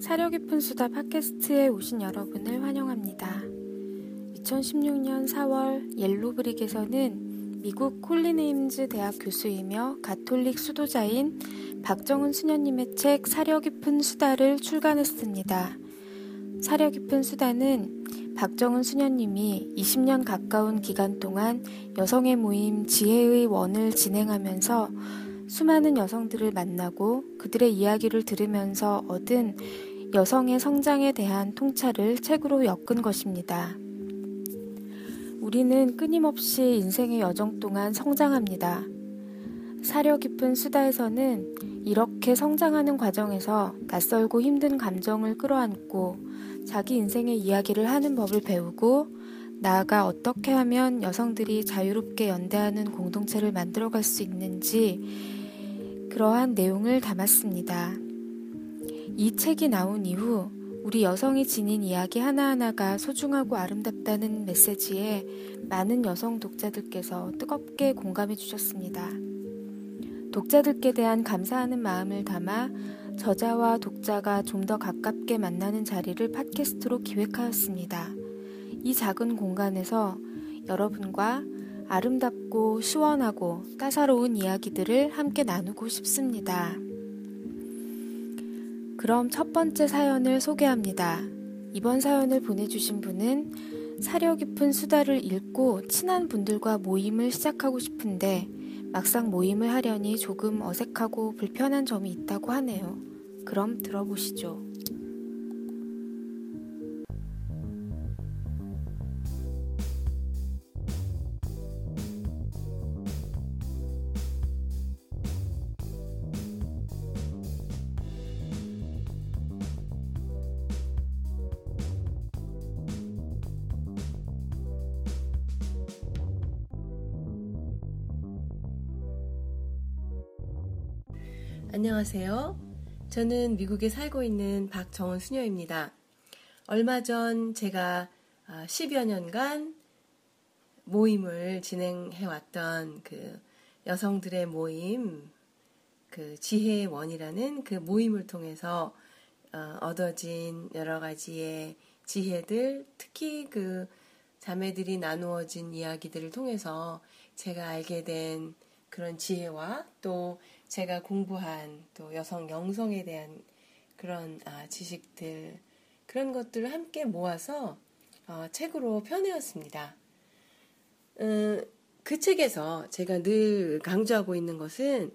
사려 깊은 수다 팟캐스트에 오신 여러분을 환영합니다. 2016년 4월 옐로브릭에서는 미국 콜리네임즈 대학 교수이며 가톨릭 수도자인 박정은 수녀님의 책 사려 깊은 수다를 출간했습니다. 사려 깊은 수다는 박정은 수녀님이 20년 가까운 기간 동안 여성의 모임 지혜의 원을 진행하면서 수많은 여성들을 만나고 그들의 이야기를 들으면서 얻은 여성의 성장에 대한 통찰을 책으로 엮은 것입니다. 우리는 끊임없이 인생의 여정 동안 성장합니다. 사려 깊은 수다에서는 이렇게 성장하는 과정에서 낯설고 힘든 감정을 끌어안고 자기 인생의 이야기를 하는 법을 배우고 나아가 어떻게 하면 여성들이 자유롭게 연대하는 공동체를 만들어갈 수 있는지 그러한 내용을 담았습니다. 이 책이 나온 이후 우리 여성이 지닌 이야기 하나하나가 소중하고 아름답다는 메시지에 많은 여성 독자들께서 뜨겁게 공감해 주셨습니다. 독자들께 대한 감사하는 마음을 담아 저자와 독자가 좀 더 가깝게 만나는 자리를 팟캐스트로 기획하였습니다. 이 작은 공간에서 여러분과 아름답고 시원하고 따사로운 이야기들을 함께 나누고 싶습니다. 그럼 첫 번째 사연을 소개합니다. 이번 사연을 보내주신 분은 사려 깊은 수다를 읽고 친한 분들과 모임을 시작하고 싶은데 막상 모임을 하려니 조금 어색하고 불편한 점이 있다고 하네요. 그럼 들어보시죠. 안녕하세요. 저는 미국에 살고 있는 박정원 수녀입니다. 얼마 전 제가 10여 아, 년간 모임을 진행해 왔던 그 여성들의 모임, 그 지혜의 원이라는 그 모임을 통해서 어, 얻어진 여러 가지의 지혜들, 특히 그 자매들이 나누어진 이야기들을 통해서 제가 알게 된 그런 지혜와 또 제가 공부한 또 여성 영성에 대한 그런 아, 지식들 그런 것들을 함께 모아서 어, 책으로 펴내었습니다. 어, 그 책에서 제가 늘 강조하고 있는 것은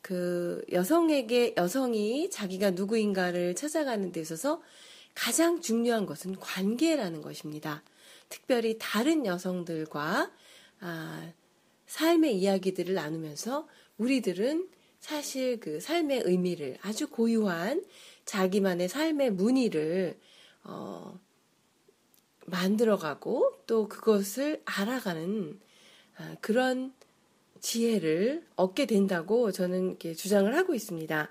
그 여성에게 여성이 자기가 누구인가를 찾아가는 데 있어서 가장 중요한 것은 관계라는 것입니다. 특별히 다른 여성들과 아, 삶의 이야기들을 나누면서 우리들은 사실 그 삶의 의미를 아주 고유한 자기만의 삶의 무늬를 어, 만들어가고 또 그것을 알아가는 아, 그런 지혜를 얻게 된다고 저는 주장을 하고 있습니다.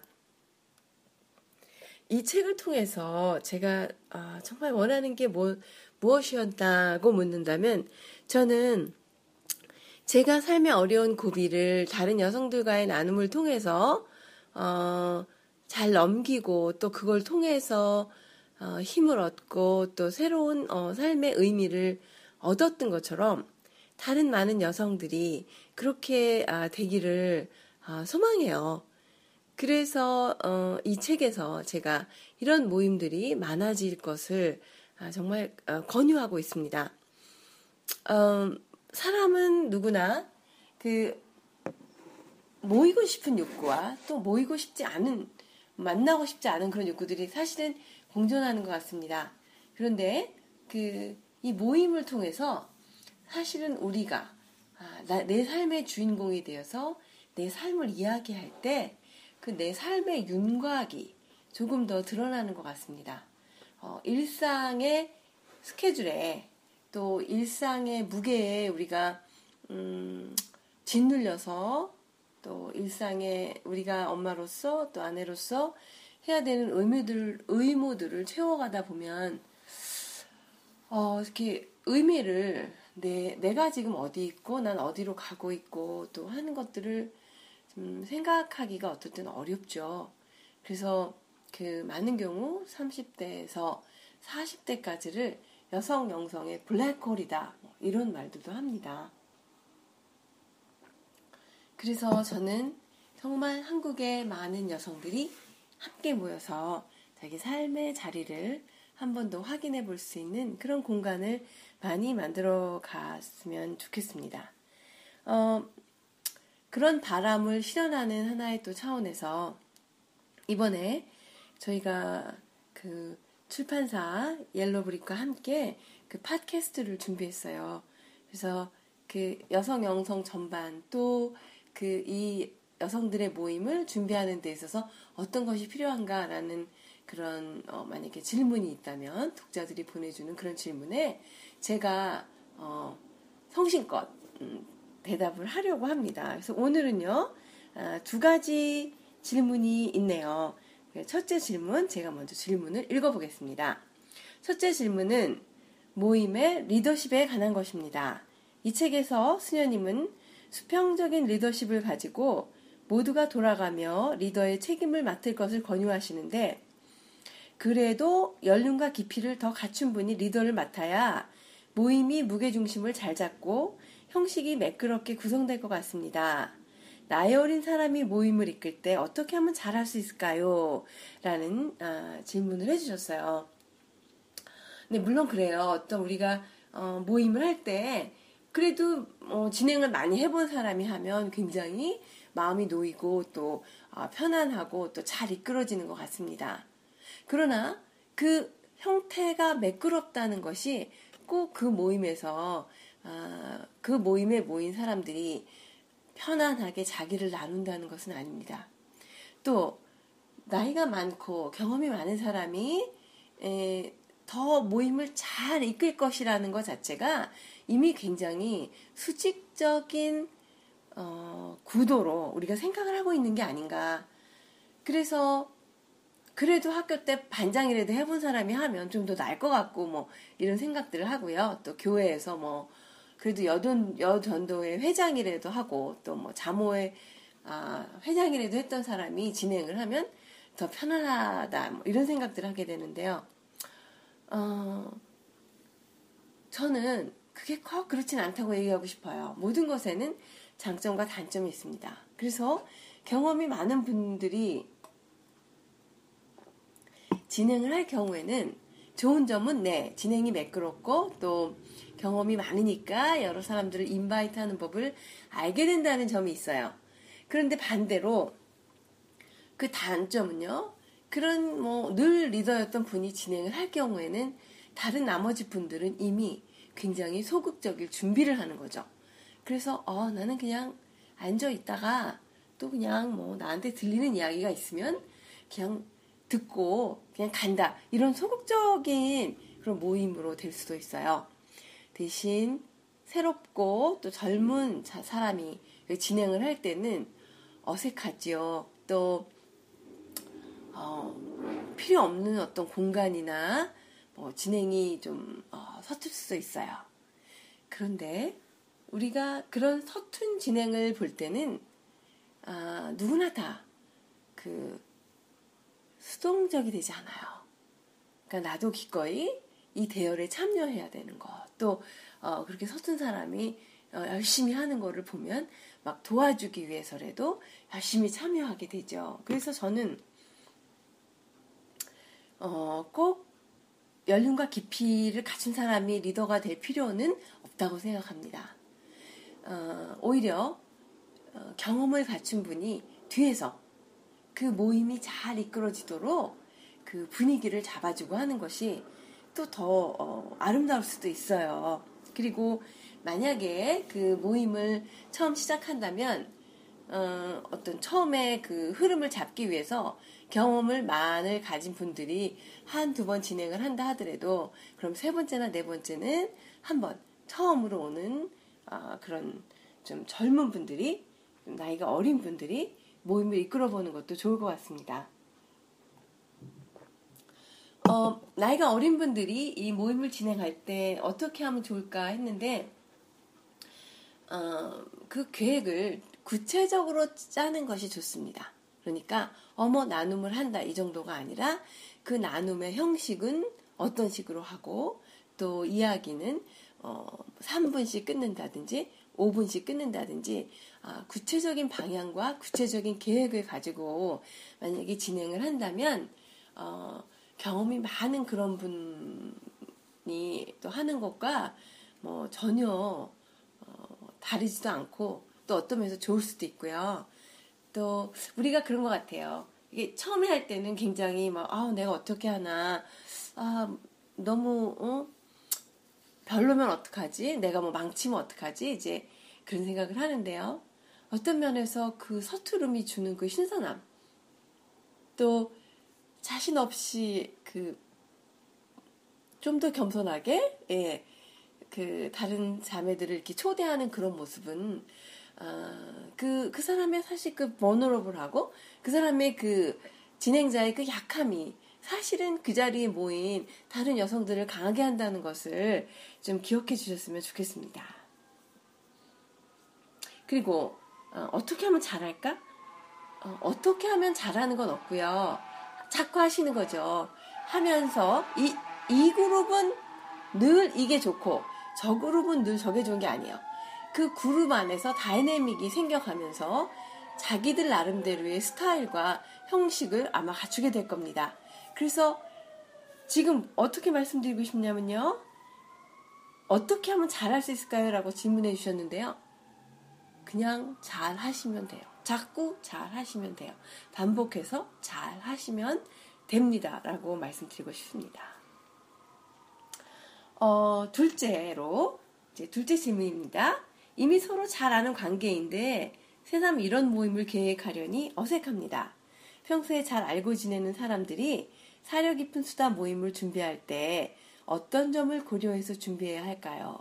이 책을 통해서 제가 아, 정말 원하는 게 뭐, 무엇이었다고 묻는다면 저는 제가 삶의 어려운 고비를 다른 여성들과의 나눔을 통해서 어, 잘 넘기고 또 그걸 통해서 어, 힘을 얻고 또 새로운 어, 삶의 의미를 얻었던 것처럼 다른 많은 여성들이 그렇게 아, 되기를 아, 소망해요. 그래서 어, 이 책에서 제가 이런 모임들이 많아질 것을 아, 정말 어, 권유하고 있습니다. 어, 사람은 누구나 그 모이고 싶은 욕구와 또 모이고 싶지 않은 만나고 싶지 않은 그런 욕구들이 사실은 공존하는 것 같습니다. 그런데 그 이 모임을 통해서 사실은 우리가 아, 나, 내 삶의 주인공이 되어서 내 삶을 이야기할 때 그 내 삶의 윤곽이 조금 더 드러나는 것 같습니다. 어, 일상의 스케줄에 또 일상의 무게에 우리가 음, 짓눌려서 또 일상에 우리가 엄마로서 또 아내로서 해야 되는 의무들, 의무들을 채워가다 보면, 어, 이렇게 의미를 내, 내가 지금 어디 있고 난 어디로 가고 있고 또 하는 것들을 좀 생각하기가 어떨 때는 어렵죠. 그래서 그 많은 경우 30대에서 40대까지를 여성 영성의 블랙홀이다. 뭐 이런 말들도 합니다. 그래서 저는 정말 한국의 많은 여성들이 함께 모여서 자기 삶의 자리를 한 번 더 확인해 볼 수 있는 그런 공간을 많이 만들어 갔으면 좋겠습니다. 어, 그런 바람을 실현하는 하나의 또 차원에서 이번에 저희가 그 출판사 옐로브릭과 함께 그 팟캐스트를 준비했어요. 그래서 그 여성 영성 전반 또 그 이 여성들의 모임을 준비하는 데 있어서 어떤 것이 필요한가라는 그런 어 만약에 질문이 있다면 독자들이 보내주는 그런 질문에 제가 어 성심껏 음 대답을 하려고 합니다. 그래서 오늘은요 아, 두 가지 질문이 있네요. 첫째 질문, 제가 먼저 질문을 읽어보겠습니다. 첫째 질문은 모임의 리더십에 관한 것입니다. 이 책에서 수녀님은 수평적인 리더십을 가지고 모두가 돌아가며 리더의 책임을 맡을 것을 권유하시는데 그래도 연륜과 깊이를 더 갖춘 분이 리더를 맡아야 모임이 무게중심을 잘 잡고 형식이 매끄럽게 구성될 것 같습니다. 나이 어린 사람이 모임을 이끌 때 어떻게 하면 잘할 수 있을까요? 라는 아, 질문을 해주셨어요. 근데 물론 그래요. 어떤 우리가 어, 모임을 할 때 그래도 어, 진행을 많이 해본 사람이 하면 굉장히 마음이 놓이고 또 어, 편안하고 또 잘 이끌어지는 것 같습니다. 그러나 그 형태가 매끄럽다는 것이 꼭 그 모임에서 아, 그 모임에 모인 사람들이 편안하게 자기를 나눈다는 것은 아닙니다. 또 나이가 많고 경험이 많은 사람이 에, 더 모임을 잘 이끌 것이라는 것 자체가 이미 굉장히 수직적인 어, 구도로 우리가 생각을 하고 있는 게 아닌가. 그래서 그래도 학교 때 반장이라도 해본 사람이 하면 좀 더 나을 것 같고 뭐 이런 생각들을 하고요. 또 교회에서 뭐 그래도 여든 여전도의 회장이라도 하고 또 뭐 자모의 아, 회장이라도 했던 사람이 진행을 하면 더 편안하다 뭐 이런 생각들을 하게 되는데요. 어, 저는 그게 꼭 그렇진 않다고 얘기하고 싶어요. 모든 것에는 장점과 단점이 있습니다. 그래서 경험이 많은 분들이 진행을 할 경우에는 좋은 점은 네, 진행이 매끄럽고 또 경험이 많으니까 여러 사람들을 인바이트 하는 법을 알게 된다는 점이 있어요. 그런데 반대로 그 단점은요. 그런 뭐 늘 리더였던 분이 진행을 할 경우에는 다른 나머지 분들은 이미 굉장히 소극적일 준비를 하는 거죠. 그래서 어 나는 그냥 앉아 있다가 또 그냥 뭐 나한테 들리는 이야기가 있으면 그냥 듣고 그냥 간다. 이런 소극적인 그런 모임으로 될 수도 있어요. 대신 새롭고 또 젊은 사람이 진행을 할 때는 어색하지요. 또 어, 필요 없는 어떤 공간이나 뭐 진행이 좀 어, 서툴 수도 있어요. 그런데 우리가 그런 서툰 진행을 볼 때는 아, 누구나 다 그 수동적이 되지 않아요. 그러니까 나도 기꺼이 이 대열에 참여해야 되는 것. 또 어, 그렇게 서툰 사람이 어, 열심히 하는 거를 보면 막 도와주기 위해서라도 열심히 참여하게 되죠. 그래서 저는 어, 꼭 연륜과 깊이를 갖춘 사람이 리더가 될 필요는 없다고 생각합니다. 어, 오히려 어, 경험을 갖춘 분이 뒤에서 그 모임이 잘 이끌어지도록 그 분위기를 잡아주고 하는 것이 또 더 어, 아름다울 수도 있어요. 그리고 만약에 그 모임을 처음 시작한다면 어, 어떤 처음에 그 흐름을 잡기 위해서 경험을 많이 가진 분들이 한 두 번 진행을 한다 하더라도 그럼 세 번째나 네 번째는 한 번 처음으로 오는 어, 그런 좀 젊은 분들이 좀 나이가 어린 분들이 모임을 이끌어 보는 것도 좋을 것 같습니다. 어, 나이가 어린 분들이 이 모임을 진행할 때 어떻게 하면 좋을까 했는데 어, 그 계획을 구체적으로 짜는 것이 좋습니다. 그러니까 어머 나눔을 한다 이 정도가 아니라 그 나눔의 형식은 어떤 식으로 하고 또 이야기는 어, 3분씩 끊는다든지 5분씩 끊는다든지 아, 구체적인 방향과 구체적인 계획을 가지고 만약에 진행을 한다면 어, 경험이 많은 그런 분이 또 하는 것과 뭐 전혀 어, 다르지도 않고 또 어떤 면에서 좋을 수도 있고요. 또 우리가 그런 것 같아요. 이게 처음에 할 때는 굉장히 막 아, 내가 어떻게 하나 아, 너무 어? 별로면 어떡하지? 내가 뭐 망치면 어떡하지? 이제 그런 생각을 하는데요. 어떤 면에서 그 서투름이 주는 그 신선함 또 자신 없이 그 좀 더 겸손하게 예, 그 다른 자매들을 이렇게 초대하는 그런 모습은 어, 그, 그 사람의 사실 그 버너러블하고 그 사람의 그 진행자의 그 약함이 사실은 그 자리에 모인 다른 여성들을 강하게 한다는 것을 좀 기억해 주셨으면 좋겠습니다. 그리고 어, 떻게 하면 잘할까? 어, 떻게 하면 잘하는 건 없고요. 자꾸 하시는 거죠. 하면서 이, 이 그룹은 늘 이게 좋고 저 그룹은 늘 저게 좋은 게 아니에요. 그 그룹 안에서 다이내믹이 생겨가면서 자기들 나름대로의 스타일과 형식을 아마 갖추게 될 겁니다. 그래서 지금 어떻게 말씀드리고 싶냐면요. 어떻게 하면 잘할 수 있을까요? 라고 질문해 주셨는데요. 그냥 잘 하시면 돼요. 자꾸 잘 하시면 돼요. 반복해서 잘 하시면 됩니다. 라고 말씀드리고 싶습니다. 어, 둘째로, 이제 둘째 질문입니다. 이미 서로 잘 아는 관계인데, 새삼 이런 모임을 계획하려니 어색합니다. 평소에 잘 알고 지내는 사람들이 사려 깊은 수다 모임을 준비할 때 어떤 점을 고려해서 준비해야 할까요?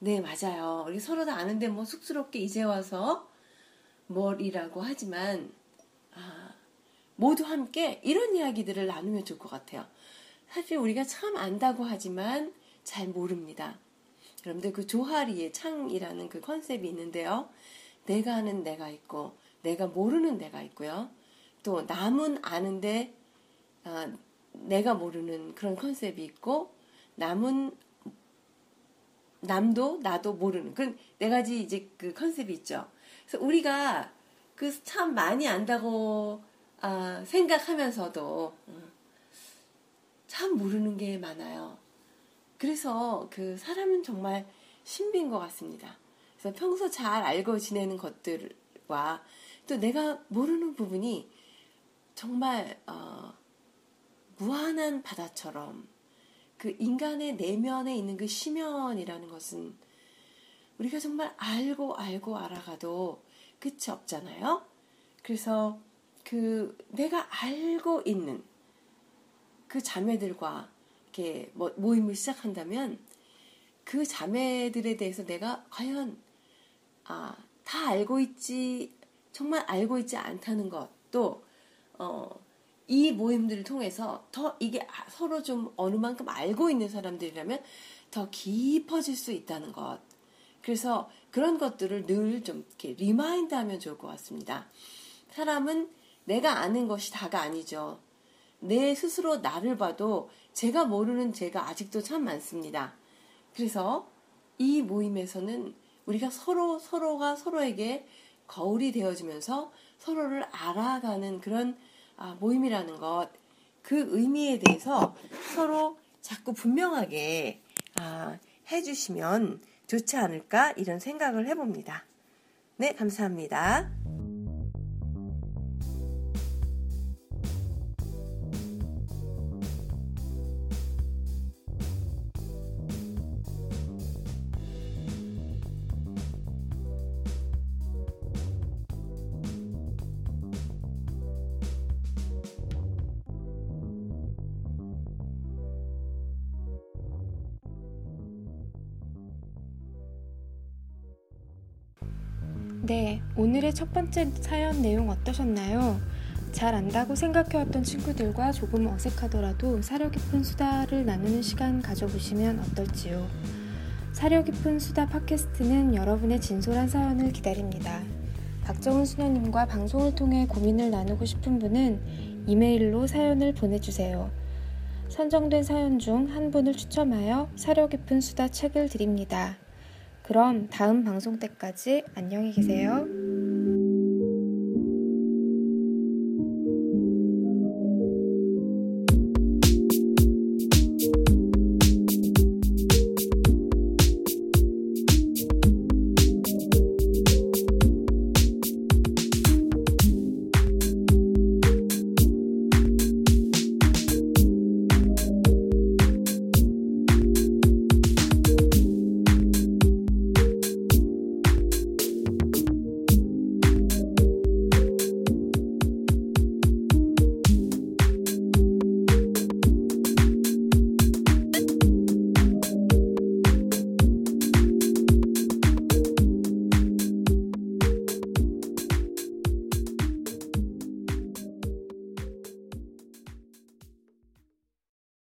네, 맞아요. 우리 서로 다 아는데 뭐 쑥스럽게 이제 와서 뭘이라고 하지만 아, 모두 함께 이런 이야기들을 나누면 좋을 것 같아요. 사실 우리가 참 안다고 하지만 잘 모릅니다. 여러분들 그 조하리의 창이라는 그 컨셉이 있는데요. 내가 아는 내가 있고 내가 모르는 내가 있고요. 또 남은 아는데 아, 내가 모르는 그런 컨셉이 있고 남은 남도 나도 모르는 그런 네 가지 이제 그 컨셉이 있죠. 그래서 우리가 그 참 많이 안다고 아, 생각하면서도 음, 참 모르는 게 많아요. 그래서 그 사람은 정말 신비인 것 같습니다. 그래서 평소 잘 알고 지내는 것들과 또 내가 모르는 부분이 정말 어, 무한한 바다처럼 그 인간의 내면에 있는 그 심연이라는 것은 우리가 정말 알고 알고 알아가도 끝이 없잖아요. 그래서 그 내가 알고 있는 그 자매들과 이렇게 뭐 모임을 시작한다면 그 자매들에 대해서 내가 과연 아, 다 알고 있지 정말 알고 있지 않다는 것도 어, 이 모임들을 통해서 더 이게 서로 좀 어느 만큼 알고 있는 사람들이라면 더 깊어질 수 있다는 것. 그래서 그런 것들을 늘 좀 이렇게 remind 하면 좋을 것 같습니다. 사람은 내가 아는 것이 다가 아니죠. 내 스스로 나를 봐도 제가 모르는 제가 아직도 참 많습니다. 그래서 이 모임에서는 우리가 서로 서로가 서로에게 거울이 되어지면서 서로를 알아가는 그런 아, 모임이라는 것, 그 의미에 대해서 서로 자꾸 분명하게 아, 해주시면 좋지 않을까 이런 생각을 해봅니다. 네, 감사합니다. 네, 오늘의 첫 번째 사연 내용 어떠셨나요? 잘 안다고 생각해왔던 친구들과 조금 어색하더라도 사려 깊은 수다를 나누는 시간 가져보시면 어떨지요. 사려 깊은 수다 팟캐스트는 여러분의 진솔한 사연을 기다립니다. 박정은 수녀님과 방송을 통해 고민을 나누고 싶은 분은 이메일로 사연을 보내주세요. 선정된 사연 중 한 분을 추첨하여 사려 깊은 수다 책을 드립니다. 그럼 다음 방송 때까지 안녕히 계세요.